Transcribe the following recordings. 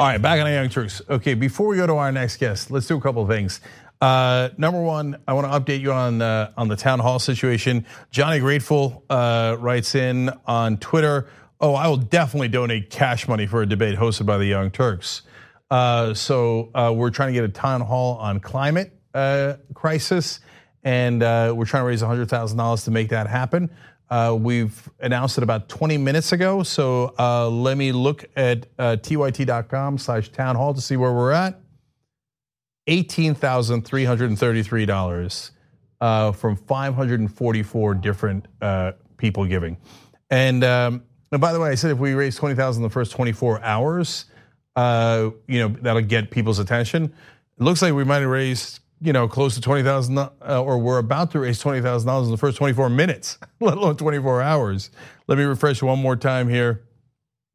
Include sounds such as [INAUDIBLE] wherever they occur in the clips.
All right, back on the Young Turks. Okay, before we go to our next guest, let's do a couple of things. Uh, number one, I want to update you on uh, on the town hall situation. Johnny Grateful uh, writes in on Twitter. Oh, I will definitely donate cash money for a debate hosted by the Young Turks. Uh, so uh, we're trying to get a town hall on climate crisis, and we're trying to raise hundred thousand dollars to make that happen. We've announced it about 20 minutes ago. So let me look at tyt.com/slash town hall to see where we're at. $18,333 uh, from 544 different uh, people giving. And, um, and by the way, I said if we raise 20,000 in the first 24 hours, uh, you know, that'll get people's attention. It looks like we might have raised, you know, close to 20,000 uh, or we're about to raise $20,000 in the first 24 minutes, [LAUGHS] let alone 24 hours. Let me refresh one more time here.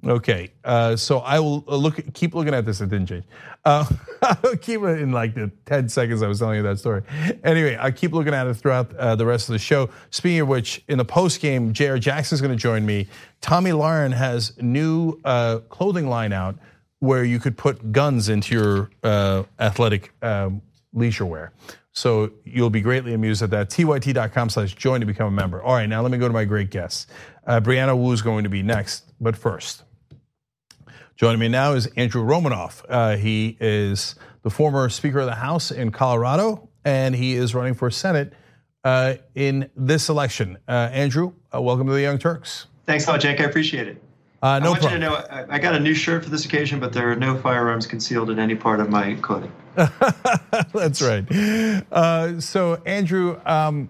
Okay, uh, so I will look, keep looking at this. It didn't change. Uh, [LAUGHS] I'll keep it in like the 10 seconds I was telling you that story. Anyway, I keep looking at it throughout uh, the rest of the show. Speaking of which, in the post game, J.R. Jackson is going to join me. Tomi Lahren has new uh, clothing line out where you could put guns into your uh, athletic um, leisure wear. So you'll be greatly amused at that. TYT.com slash join to become a member. All right, now let me go to my great guests. Uh, Brianna Wu is going to be next, but first. Joining me now is Andrew Romanoff. Uh, he is the former Speaker of the House in Colorado, and he is running for Senate uh, in this election. Uh, Andrew, uh, welcome to the Young Turks. Thanks a lot, Cenk. I appreciate it. Uh, no I want problem. you to know I got a new shirt for this occasion, but there are no firearms concealed in any part of my clothing. [LAUGHS] That's right. Uh, so, Andrew, um,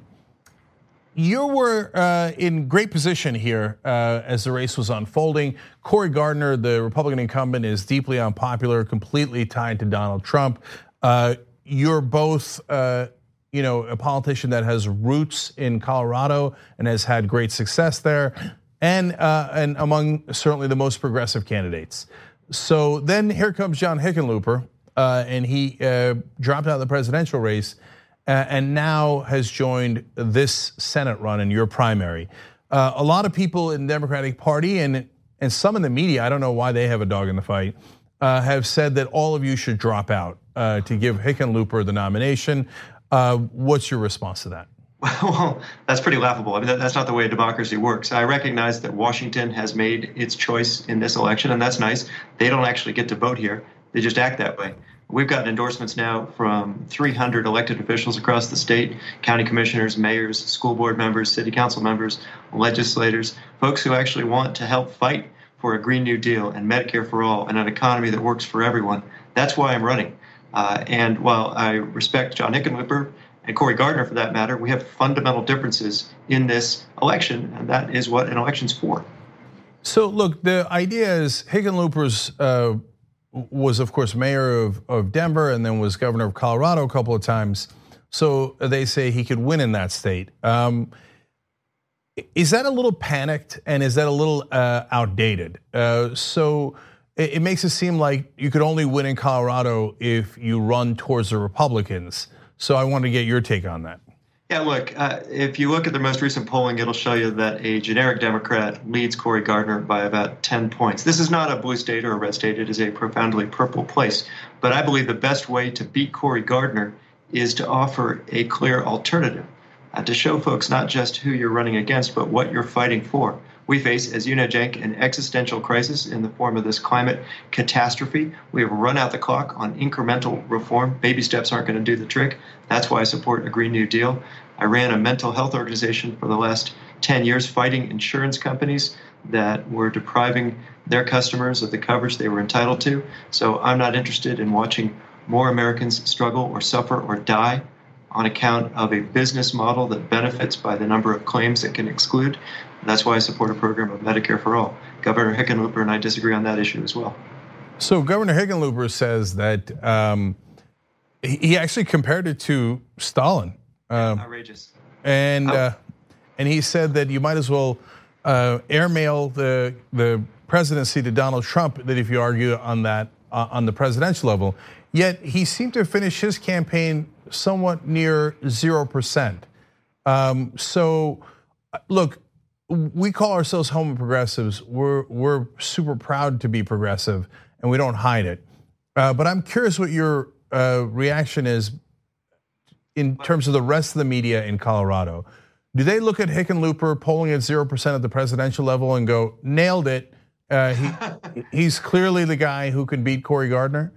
you were uh, in great position here uh, as the race was unfolding. Cory Gardner, the Republican incumbent, is deeply unpopular, completely tied to Donald Trump. Uh, you're both, uh, you know, a politician that has roots in Colorado and has had great success there, and uh, and among certainly the most progressive candidates. So then here comes John Hickenlooper, uh, and he dropped out of the presidential race and now has joined this Senate run in your primary. Uh, a lot of people in the Democratic Party and and some in the media, I don't know why they have a dog in the fight, uh, have said that all of you should drop out uh, to give Hickenlooper the nomination. what's your response to that? [LAUGHS] Well, that's pretty laughable. I mean, that's not the way democracy works. I recognize that Washington has made its choice in this election, and that's nice. They don't actually get to vote here, they just act that way. We've gotten endorsements now from 300 elected officials across the state county commissioners, mayors, school board members, city council members, legislators, folks who actually want to help fight for a Green New Deal and Medicare for all and an economy that works for everyone. That's why I'm running. Uh, and while I respect John Hickenlooper and Cory Gardner for that matter, we have fundamental differences in this election, and that is what an election's for. So, look, the idea is Hickenlooper's. Uh was, of course, mayor of, of Denver and then was governor of Colorado a couple of times. So they say he could win in that state. Um, is that a little panicked and is that a little uh, outdated? Uh, so it, it, makes it seem like you could only win in Colorado if you run towards the Republicans. So I want to get your take on that. Yeah, look, uh, if you look at the most recent polling, it'll show you that a generic Democrat leads Cory Gardner by about 10 points. This is not a blue state or a red state, it is a profoundly purple place. But I believe the best way to beat Cory Gardner is to offer a clear alternative, uh, to show folks not just who you're running against, but what you're fighting for. We face, as you know, Cenk, an existential crisis in the form of this climate catastrophe. We have run out the clock on incremental reform. Baby steps aren't going to do the trick. That's why I support a Green New Deal. I ran a mental health organization for the last 10 years fighting insurance companies that were depriving their customers of the coverage they were entitled to. So I'm not interested in watching more Americans struggle or suffer or die on account of a business model that benefits by the number of claims it can exclude. That's why I support a program of Medicare for all. Governor Hickenlooper and I disagree on that issue as well. So Governor Hickenlooper says that um, he actually compared it to Stalin. Um, outrageous. And uh, and he said that you might as well uh, airmail the the presidency to Donald Trump. That if you argue on that uh, on the presidential level, yet he seemed to finish his campaign somewhat near zero percent. Um, so, look, we call ourselves home progressives. We're we're super proud to be progressive, and we don't hide it. Uh, but I'm curious what your uh, reaction is in terms of the rest of the media in Colorado. Do they look at Hickenlooper polling at 0% at the presidential level and go, nailed it? Uh, he, [LAUGHS] he's clearly the guy who can beat Cory Gardner?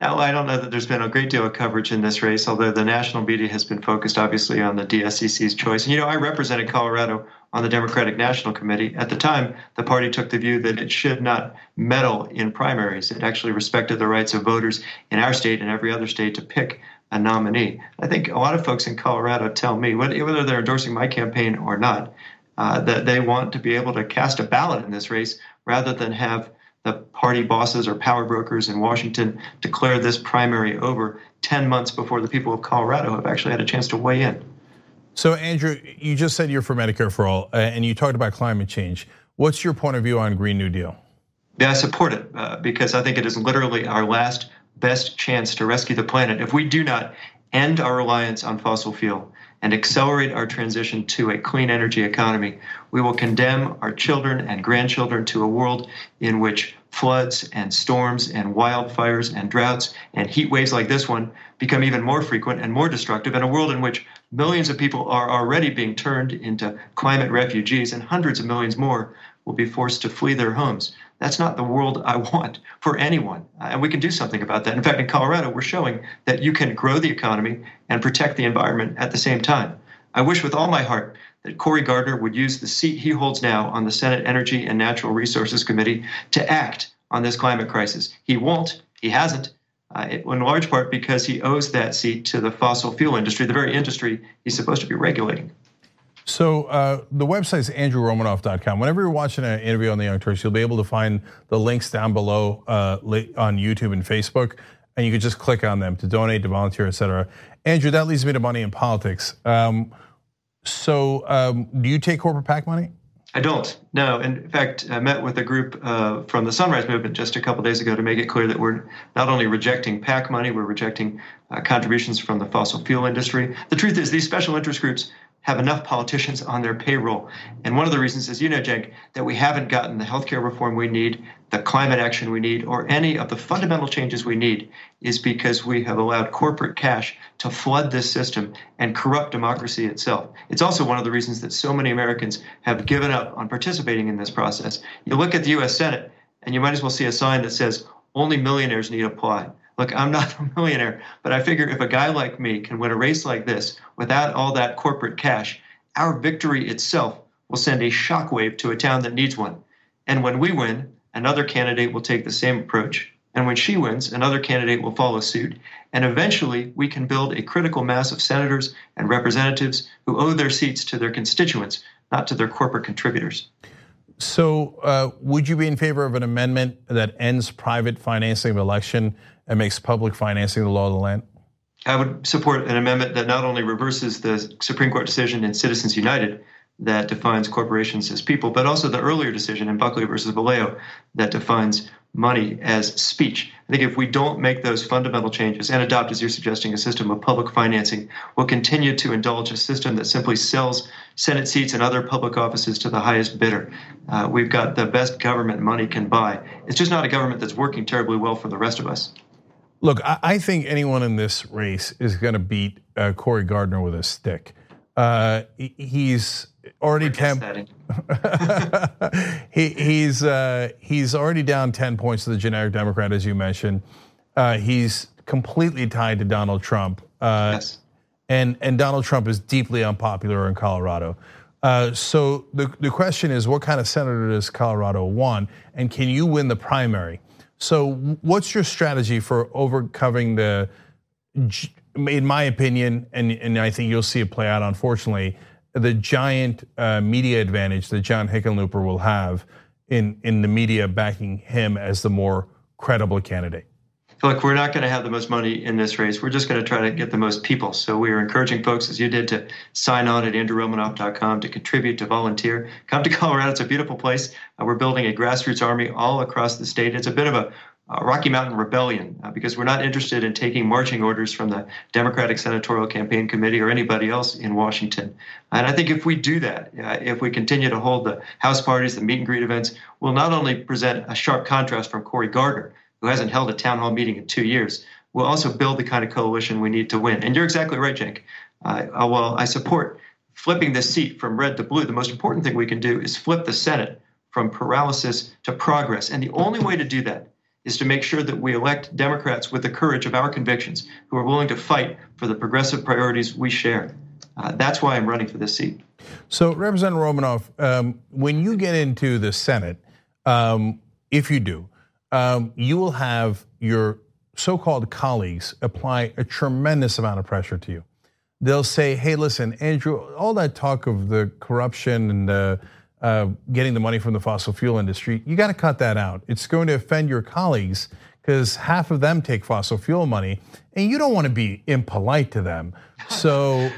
Now, I don't know that there's been a great deal of coverage in this race, although the national media has been focused obviously on the DSCC's choice. And you know, I represented Colorado on the Democratic National Committee. At the time, the party took the view that it should not meddle in primaries. It actually respected the rights of voters in our state and every other state to pick a nominee. I think a lot of folks in Colorado tell me, whether they're endorsing my campaign or not, uh, that they want to be able to cast a ballot in this race rather than have the party bosses or power brokers in Washington declare this primary over 10 months before the people of Colorado have actually had a chance to weigh in. So, Andrew, you just said you're for Medicare for all, uh, and you talked about climate change. What's your point of view on Green New Deal? Yeah, I support it uh, because I think it is literally our last best chance to rescue the planet. If we do not end our reliance on fossil fuel and accelerate our transition to a clean energy economy, we will condemn our children and grandchildren to a world in which floods and storms and wildfires and droughts and heat waves like this one become even more frequent and more destructive, in a world in which millions of people are already being turned into climate refugees and hundreds of millions more will be forced to flee their homes. That's not the world I want for anyone. And we can do something about that. In fact, in Colorado, we're showing that you can grow the economy and protect the environment at the same time. I wish with all my heart that Cory Gardner would use the seat he holds now on the Senate Energy and Natural Resources Committee to act on this climate crisis. He won't, he hasn't, uh, in large part because he owes that seat to the fossil fuel industry, the very industry he's supposed to be regulating. So uh, the website is andrewromanoff.com. Whenever you're watching an interview on the Young Turks, you'll be able to find the links down below uh, on YouTube and Facebook, and you can just click on them to donate, to volunteer, etc. Andrew, that leads me to money in politics. Um, so, um, do you take corporate PAC money? I don't. No. In fact, I met with a group uh, from the Sunrise Movement just a couple days ago to make it clear that we're not only rejecting PAC money, we're rejecting uh, contributions from the fossil fuel industry. The truth is, these special interest groups have enough politicians on their payroll. And one of the reasons as you know, Cenk, that we haven't gotten the healthcare reform we need, the climate action we need, or any of the fundamental changes we need is because we have allowed corporate cash to flood this system and corrupt democracy itself. It's also one of the reasons that so many Americans have given up on participating in this process. You look at the US Senate, and you might as well see a sign that says, only millionaires need apply. Look, I'm not [LAUGHS] a millionaire, but I figure if a guy like me can win a race like this without all that corporate cash, our victory itself will send a shockwave to a town that needs one. And when we win, another candidate will take the same approach. And when she wins, another candidate will follow suit. And eventually, we can build a critical mass of senators and representatives who owe their seats to their constituents, not to their corporate contributors. So, uh, would you be in favor of an amendment that ends private financing of election and makes public financing the law of the land? I would support an amendment that not only reverses the Supreme Court decision in Citizens United that defines corporations as people, but also the earlier decision in Buckley versus Valeo that defines money as speech. I think if we don't make those fundamental changes and adopt, as you're suggesting, a system of public financing, we'll continue to indulge a system that simply sells Senate seats and other public offices to the highest bidder. Uh, we've got the best government money can buy. It's just not a government that's working terribly well for the rest of us. Look, I think anyone in this race is going to beat uh, Cory Gardner with a stick. Uh, he's already ten. [LAUGHS] he, he's uh, he's already down ten points to the generic Democrat, as you mentioned. Uh, he's completely tied to Donald Trump. Uh, yes. And and Donald Trump is deeply unpopular in Colorado. Uh, so the the question is, what kind of senator does Colorado want, and can you win the primary? So, what's your strategy for overcoming the, in my opinion, and, and I think you'll see it play out, unfortunately, the giant uh, media advantage that John Hickenlooper will have in, in the media backing him as the more credible candidate? look, we're not going to have the most money in this race. We're just going to try to get the most people. So we are encouraging folks, as you did, to sign on at andrewromanoff.com to contribute, to volunteer. Come to Colorado. It's a beautiful place. Uh, we're building a grassroots army all across the state. It's a bit of a Rocky Mountain rebellion uh, because we're not interested in taking marching orders from the Democratic Senatorial Campaign Committee or anybody else in Washington. And I think if we do that, uh, if we continue to hold the house parties, the meet and greet events, we'll not only present a sharp contrast from Cory Gardner, who hasn't held a town hall meeting in two years, will also build the kind of coalition we need to win. And you're exactly right. Uh, while I support flipping the seat from red to blue, the most important thing we can do is flip the Senate from paralysis to progress. And the only way to do that is to make sure that we elect Democrats with the courage of our convictions who are willing to fight for the progressive priorities we share. Uh, that's why I'm running for this seat. So, Representative Romanoff, um, when you get into the Senate, um, if you do, um, you will have your so called colleagues apply a tremendous amount of pressure to you. They'll say, hey, listen, Andrew, all that talk of the corruption and uh, uh, getting the money from the fossil fuel industry, you got to cut that out. It's going to offend your colleagues because half of them take fossil fuel money, and you don't want to be impolite to them. So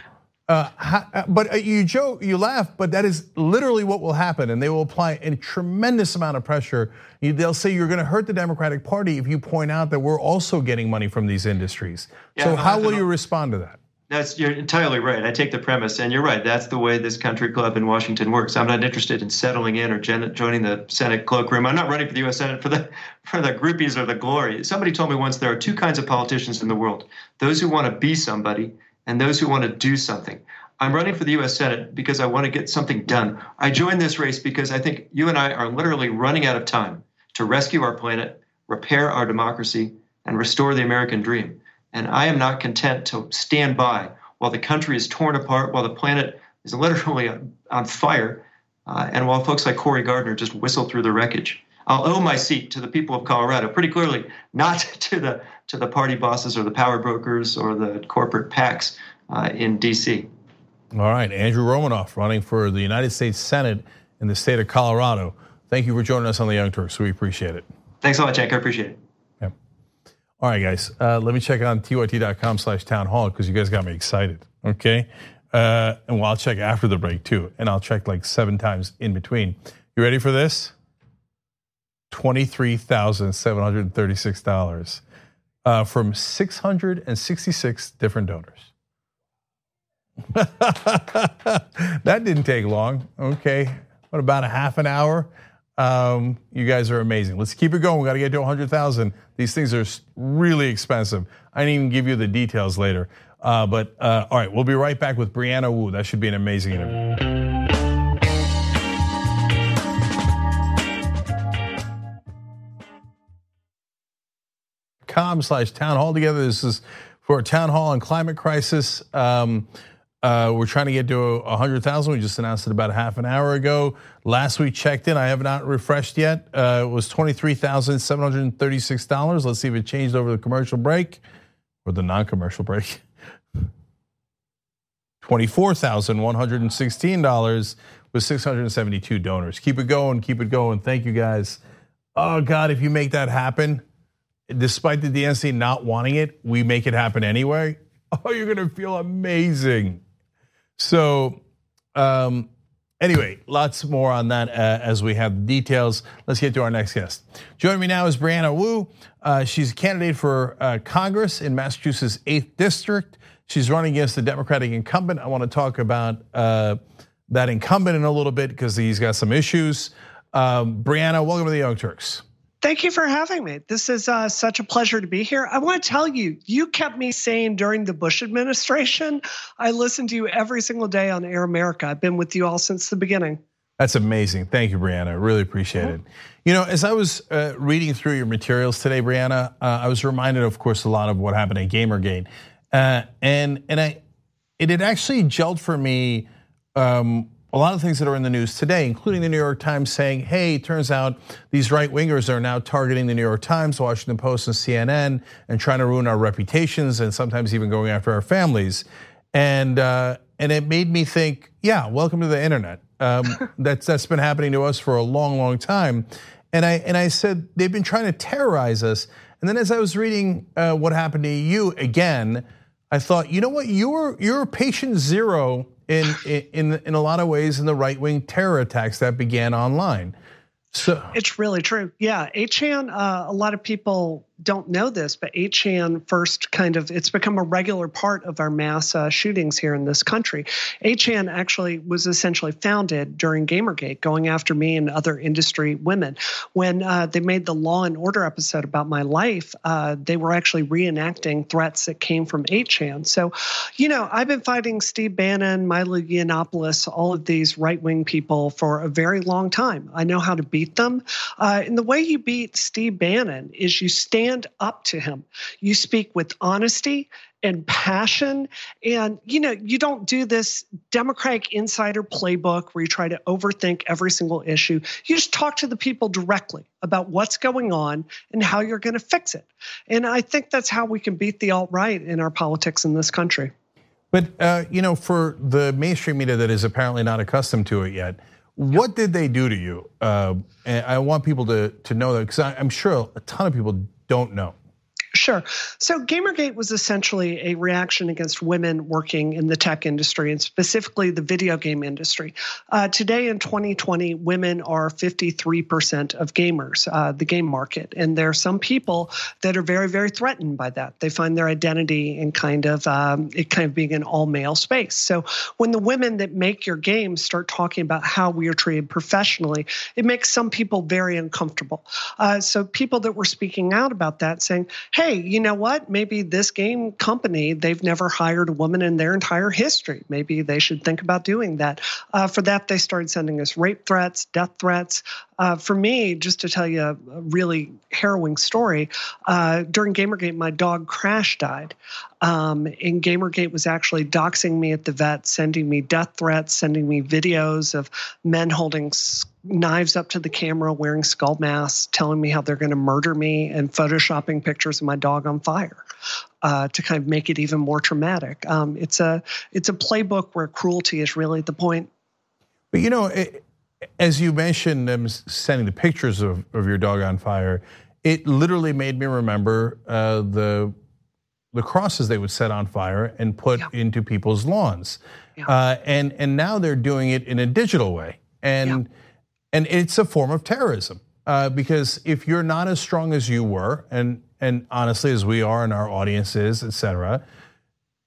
uh, uh, but uh, you joke, you laugh, but that is literally what will happen, and they will apply a tremendous amount of pressure. They'll say you're going to hurt the Democratic Party if you point out that we're also getting money from these industries. Yeah, so how will you respond to that? That's you're entirely right. I take the premise, and you're right. That's the way this country club in Washington works. I'm not interested in settling in or joining the Senate cloakroom. I'm not running for the U.S. Senate for the [LAUGHS] for the groupies or the glory. Somebody told me once there are two kinds of politicians in the world: those who want to be somebody and those who want to do something. I'm running for the US Senate because I want to get something done. I joined this race because I think you and I are literally running out of time to rescue our planet, repair our democracy, and restore the American dream. And I am not content to stand by while the country is torn apart, while the planet is [LAUGHS] literally on fire, uh, and while folks like Cory Gardner just whistle through the wreckage. I'll owe my seat to the people of Colorado, pretty clearly, not [LAUGHS] to the to the party bosses or the power brokers or the corporate PACs uh, in D.C. All right, Andrew Romanoff running for the United States Senate in the state of Colorado. Thank you for joining us on the Young Turks. We appreciate it. Thanks a lot, Jack. I appreciate it. All right, guys. Uh, let me check on tyt.com slash town hall because you guys got me excited. Okay. Uh, and well, I'll check after the break too. And I'll check like seven times in between. You ready for this? $23,736 uh, from 666 different donors. [LAUGHS] that didn't take long. Okay, what about a half an hour? Um, you guys are amazing. Let's keep it going. We got to get to 100,000. These things are really expensive. I didn't even give you the details later. Uh, but uh, all right, we'll be right back with Brianna Wu. That should be an amazing interview. com slash town hall together. This is for a town hall on climate crisis. Um, uh, we're trying to get to 100,000. We just announced it about half an hour ago. Last we checked in, I have not refreshed yet. Uh, it was $23,736. Let's see if it changed over the commercial break or the non commercial break. [LAUGHS] $24,116 with 672 donors. Keep it going, keep it going. Thank you guys. Oh God, if you make that happen, despite the DNC not wanting it, we make it happen anyway. [LAUGHS] Oh, you're gonna feel amazing. So, um, anyway, lots more on that uh, as we have details. Let's get to our next guest. Joining me now is Brianna Wu. Uh, she's a candidate for uh, Congress in Massachusetts 8th District. She's running against the Democratic incumbent. I want to talk about uh, that incumbent in a little bit because he's got some issues. Um, Brianna, welcome to the Young Turks. Thank you for having me. This is uh, such a pleasure to be here. I want to tell you, you kept me sane during the Bush administration. I listened to you every single day on Air America. I've been with you all since the beginning. That's amazing. Thank you, Brianna. I really appreciate mm-hmm. it. You know, as I was uh, reading through your materials today, Brianna, uh, I was reminded, of course, a lot of what happened at Gamergate, uh, and and I, it had actually gelled for me. Um, a lot of things that are in the news today, including the New York Times saying, hey, turns out these right wingers are now targeting the New York Times, Washington Post, and CNN and trying to ruin our reputations and sometimes even going after our families. And, uh, and it made me think, yeah, welcome to the internet. Um, [LAUGHS] that's, that's been happening to us for a long, long time. And I, and I said, they've been trying to terrorize us. And then as I was reading uh, what happened to you again, I thought, you know what, you're, you're patient zero in in in a lot of ways in the right wing terror attacks that began online. So it's really true. Yeah, 8chan. Uh, a lot of people don't know this, but 8chan first kind of it's become a regular part of our mass uh, shootings here in this country. 8chan actually was essentially founded during Gamergate, going after me and other industry women. When uh, they made the Law and Order episode about my life, uh, they were actually reenacting threats that came from 8chan. So, you know, I've been fighting Steve Bannon, Milo Yiannopoulos, all of these right wing people for a very long time. I know how to beat them. Uh, and the way you beat Steve Bannon is you stand up to him, you speak with honesty and passion. And, you know, you don't do this Democratic insider playbook where you try to overthink every single issue. You just talk to the people directly about what's going on and how you're going to fix it. And I think that's how we can beat the alt right in our politics in this country. But, uh, you know, for the mainstream media that is apparently not accustomed to it yet, what did they do to you? Uh, and I want people to to know that because I'm sure a ton of people don't know. Sure. So Gamergate was essentially a reaction against women working in the tech industry and specifically the video game industry. Uh, today in 2020, women are 53% of gamers, uh, the game market. And there are some people that are very, very threatened by that. They find their identity in kind of um, it kind of being an all male space. So when the women that make your games start talking about how we are treated professionally, it makes some people very uncomfortable. Uh, so people that were speaking out about that saying, hey, you know what? Maybe this game company, they've never hired a woman in their entire history. Maybe they should think about doing that. Uh, for that, they started sending us rape threats, death threats. Uh, for me, just to tell you a, really harrowing story, uh, during Gamergate, my dog Crash died. Um, and Gamergate was actually doxing me at the vet, sending me death threats, sending me videos of men holding knives up to the camera, wearing skull masks, telling me how they're going to murder me, and photoshopping pictures of my dog on fire. Uh, to kind of make it even more traumatic, um, it's a it's a playbook where cruelty is really the point. But you know, it, as you mentioned, them sending the pictures of, of your dog on fire, it literally made me remember uh, the the crosses they would set on fire and put yeah. into people's lawns, yeah. uh, and and now they're doing it in a digital way, and yeah. And it's a form of terrorism uh, because if you're not as strong as you were, and and honestly as we are in our audiences, et cetera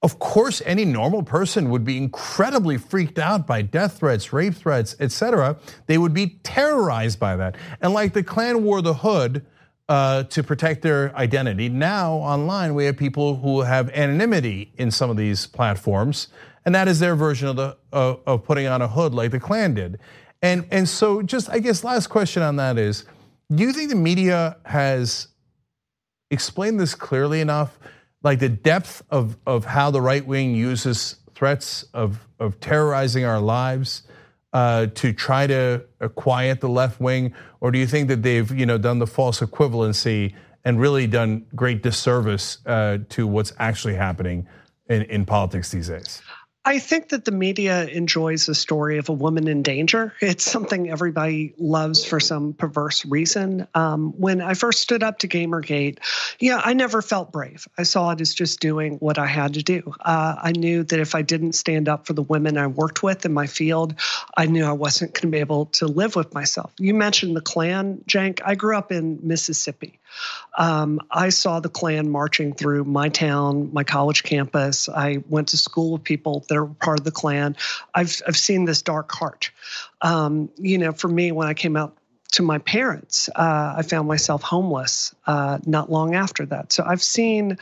of course, any normal person would be incredibly freaked out by death threats, rape threats, etc. They would be terrorized by that. And like the Klan wore the hood uh, to protect their identity, now online we have people who have anonymity in some of these platforms, and that is their version of the of putting on a hood like the Klan did. And and so, just I guess last question on that is, do you think the media has explained this clearly enough? like the depth of, of how the right wing uses threats of, of terrorizing our lives uh, to try to quiet the left wing, or do you think that they've you know done the false equivalency and really done great disservice uh, to what's actually happening in, in politics these days? I think that the media enjoys the story of a woman in danger. It's something everybody loves for some perverse reason. Um, when I first stood up to Gamergate, yeah, I never felt brave. I saw it as just doing what I had to do. Uh, I knew that if I didn't stand up for the women I worked with in my field, I knew I wasn't going to be able to live with myself. You mentioned the Klan, Cenk. I grew up in Mississippi. Um, I saw the Klan marching through my town, my college campus. I went to school with people that are part of the Klan. I've I've seen this dark heart. Um, you know, for me, when I came out to my parents, uh, I found myself homeless uh, not long after that. So I've seen.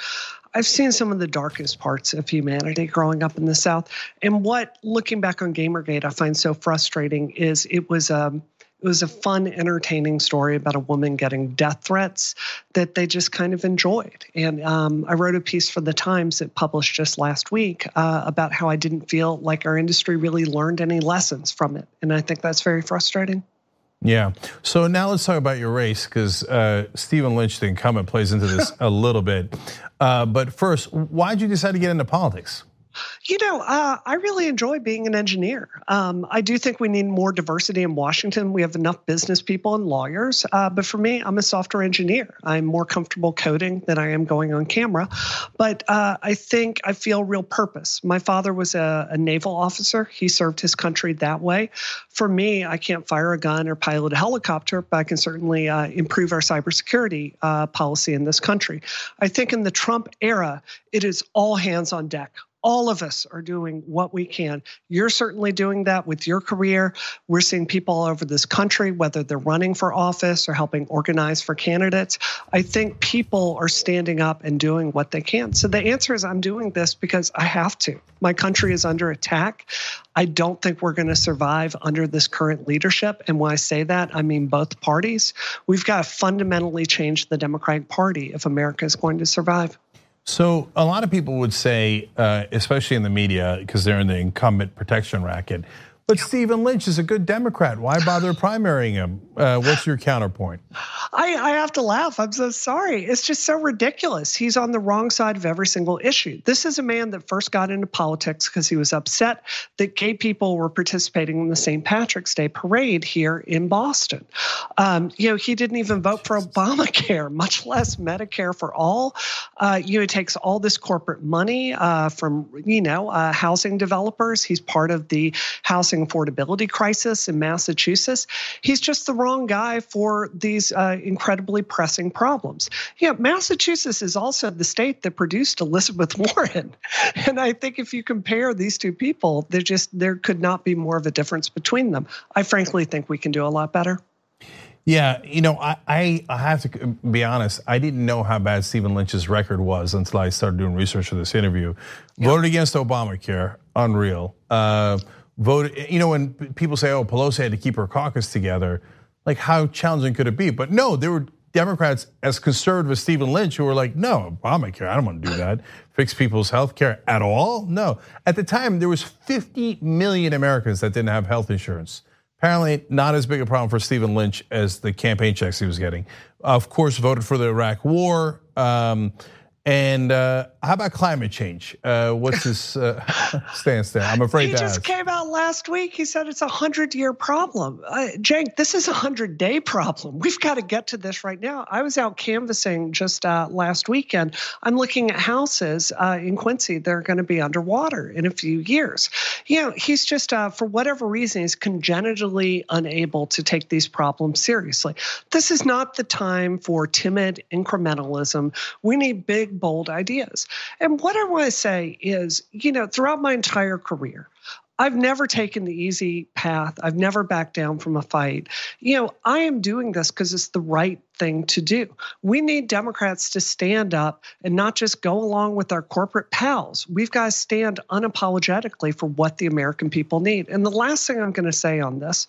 I've seen some of the darkest parts of humanity growing up in the South. And what, looking back on Gamergate, I find so frustrating is it was um, it was a fun, entertaining story about a woman getting death threats that they just kind of enjoyed. And um, I wrote a piece for the Times that published just last week uh, about how I didn't feel like our industry really learned any lessons from it. And I think that's very frustrating. Yeah. So now let's talk about your race because uh, Stephen Lynch, the incumbent, plays into this [LAUGHS] a little bit. Uh, but first, why did you decide to get into politics? You know, uh, I really enjoy being an engineer. Um, I do think we need more diversity in Washington. We have enough business people and lawyers. Uh, but for me, I'm a software engineer. I'm more comfortable coding than I am going on camera. But uh, I think I feel real purpose. My father was a, a, naval officer, he served his country that way. For me, I can't fire a gun or pilot a helicopter, but I can certainly uh, improve our cybersecurity uh, policy in this country. I think in the Trump era, it is all hands on deck all of us are doing what we can. You're certainly doing that with your career. We're seeing people all over this country, whether they're running for office or helping organize for candidates. I think people are standing up and doing what they can. So the answer is I'm doing this because I have to. My country is under attack. I don't think we're going to survive under this current leadership. And when I say that, I mean both parties. We've got to fundamentally change the Democratic Party if America is going to survive. So a lot of people would say, uh, especially in the media, because they're in the incumbent protection racket, but Stephen Lynch is a good Democrat. Why bother primarying him? Uh, what's your counterpoint? I, I have to laugh. I'm so sorry. It's just so ridiculous. He's on the wrong side of every single issue. This is a man that first got into politics because he was upset that gay people were participating in the St. Patrick's Day parade here in Boston. Um, you know, he didn't even vote for Obamacare, [LAUGHS] much less Medicare for all. Uh, you know, he takes all this corporate money uh, from you know uh, housing developers. He's part of the housing housing affordability crisis in Massachusetts. He's just the wrong guy for these uh, incredibly pressing problems. Yeah, Massachusetts is also the state that produced Elizabeth [LAUGHS] Warren, and I think if you compare these two people, there just there could not be more of a difference between them. I frankly think we can do a lot better. Yeah, you know, I, I have to be honest. I didn't know how bad Stephen Lynch's record was until I started doing research for this interview. Voted against Obamacare, unreal. Uh, voted. You know, when people say, "Oh, Pelosi had to keep her caucus together," like how challenging could it be? But no, there were Democrats as conservative as Stephen Lynch who were like, "No, Obamacare, I don't want to do that. Fix people's health care at all? No." At the time, there was 50 million Americans that didn't have health insurance. Apparently, not as big a problem for Stephen Lynch as the campaign checks he was getting. Of course, voted for the Iraq War. Um, and uh, how about climate change? Uh, what's his uh, [LAUGHS] stance there? I'm afraid he just ask. came out last week. He said it's a hundred year problem. Uh, Cenk, this is a hundred day problem. We've got to get to this right now. I was out canvassing just uh, last weekend. I'm looking at houses uh, in Quincy. They're going to be underwater in a few years. You know, he's just uh, for whatever reason he's congenitally unable to take these problems seriously. This is not the time for timid incrementalism. We need big big, bold ideas. And what I want to say is, you know, throughout my entire career, I've never taken the easy path. I've never backed down from a fight. You know, I am doing this because it's the right thing to do. We need Democrats to stand up and not just go along with our corporate pals. We've got to stand unapologetically for what the American people need. And the last thing I'm going to say on this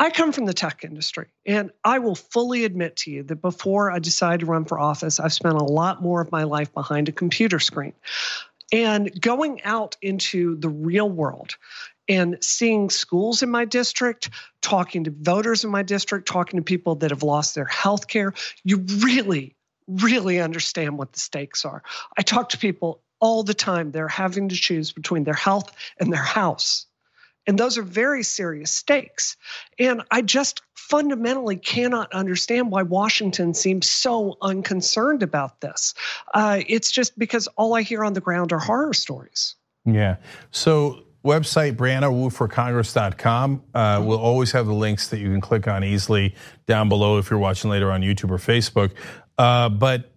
I come from the tech industry, and I will fully admit to you that before I decided to run for office, I've spent a lot more of my life behind a computer screen. And going out into the real world and seeing schools in my district, talking to voters in my district, talking to people that have lost their health care, you really, really understand what the stakes are. I talk to people all the time. They're having to choose between their health and their house. And those are very serious stakes. And I just fundamentally cannot understand why Washington seems so unconcerned about this. Uh, it's just because all I hear on the ground are horror stories. Yeah. So, website briannawuforcongress.com. Uh, we'll always have the links that you can click on easily down below if you're watching later on YouTube or Facebook. Uh, but,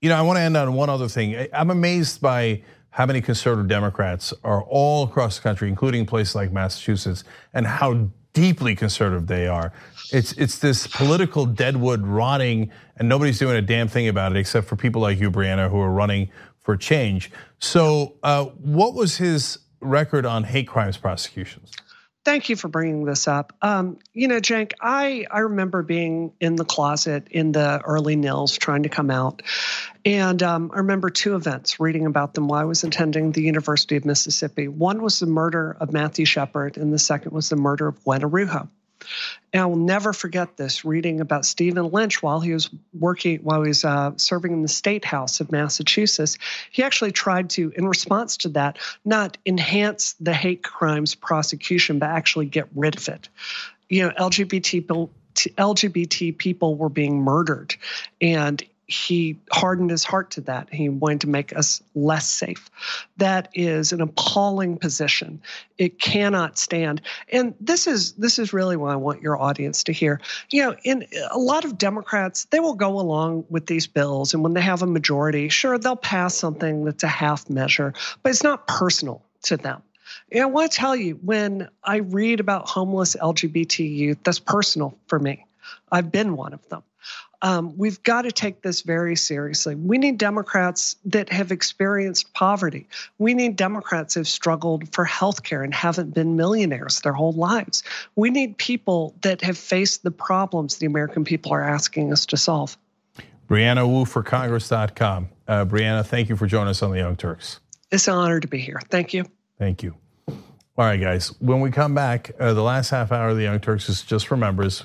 you know, I want to end on one other thing. I'm amazed by how many conservative Democrats are all across the country, including places like Massachusetts, and how deeply conservative they are. It's it's this political deadwood rotting, and nobody's doing a damn thing about it except for people like you, Brianna, who are running for change. So, uh, what was his record on hate crimes prosecutions? Thank you for bringing this up. Um, you know, Cenk, I, I remember being in the closet in the early nils trying to come out. And um, I remember two events, reading about them while I was attending the University of Mississippi. One was the murder of Matthew Shepard, and the second was the murder of Gwen Araujo. And I will never forget this reading about Stephen Lynch while he was working, while he was uh, serving in the State House of Massachusetts. He actually tried to, in response to that, not enhance the hate crimes prosecution, but actually get rid of it. You know, LGBT. LGBT people were being murdered, and he hardened his heart to that. He wanted to make us less safe. That is an appalling position. It cannot stand. And this is this is really what I want your audience to hear. You know, in a lot of Democrats, they will go along with these bills, and when they have a majority, sure they'll pass something that's a half measure, but it's not personal to them. And I want to tell you, when I read about homeless LGBT youth, that's personal for me. I've been one of them um, we've got to take this very seriously. We need Democrats that have experienced poverty. We need Democrats who have struggled for health care and haven't been millionaires their whole lives. We need people that have faced the problems the American people are asking us to solve. Brianna Wu for Congress.com. Uh, Brianna, thank you for joining us on the Young Turks. It's an honor to be here. Thank you. Thank you. All right, guys. When we come back, uh, the last half hour of the Young Turks is just for members.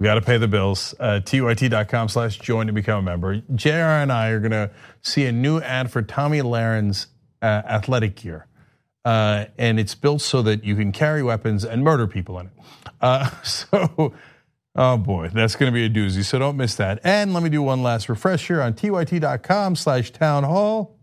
We got to pay the bills. Uh, TYT.com slash join to become a member. JR and I are going to see a new ad for Tomi Lahren's uh, athletic gear. Uh, and it's built so that you can carry weapons and murder people in it. Uh, [LAUGHS] so, oh boy, that's going to be a doozy. So don't miss that. And let me do one last refresher on tyt.com slash town hall.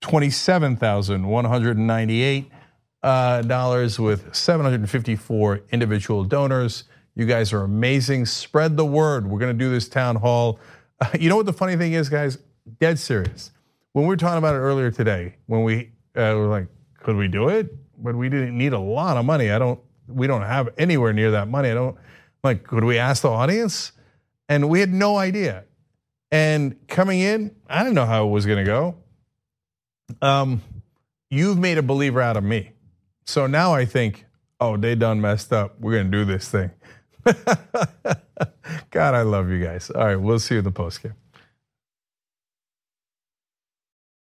27,198 uh, dollars with 754 individual donors. You guys are amazing. Spread the word. We're going to do this town hall. Uh, [LAUGHS] you know what the funny thing is, guys? Dead serious. When we were talking about it earlier today, when we uh, were like, could we do it? But we didn't need a lot of money. I don't. We don't have anywhere near that money. I don't. Like, could we ask the audience? And we had no idea. And coming in, I didn't know how it was going to go. Um, you've made a believer out of me. So now I think, oh, they done messed up. We're gonna do this thing. [LAUGHS] God, I love you guys. All right, we'll see you in the post game.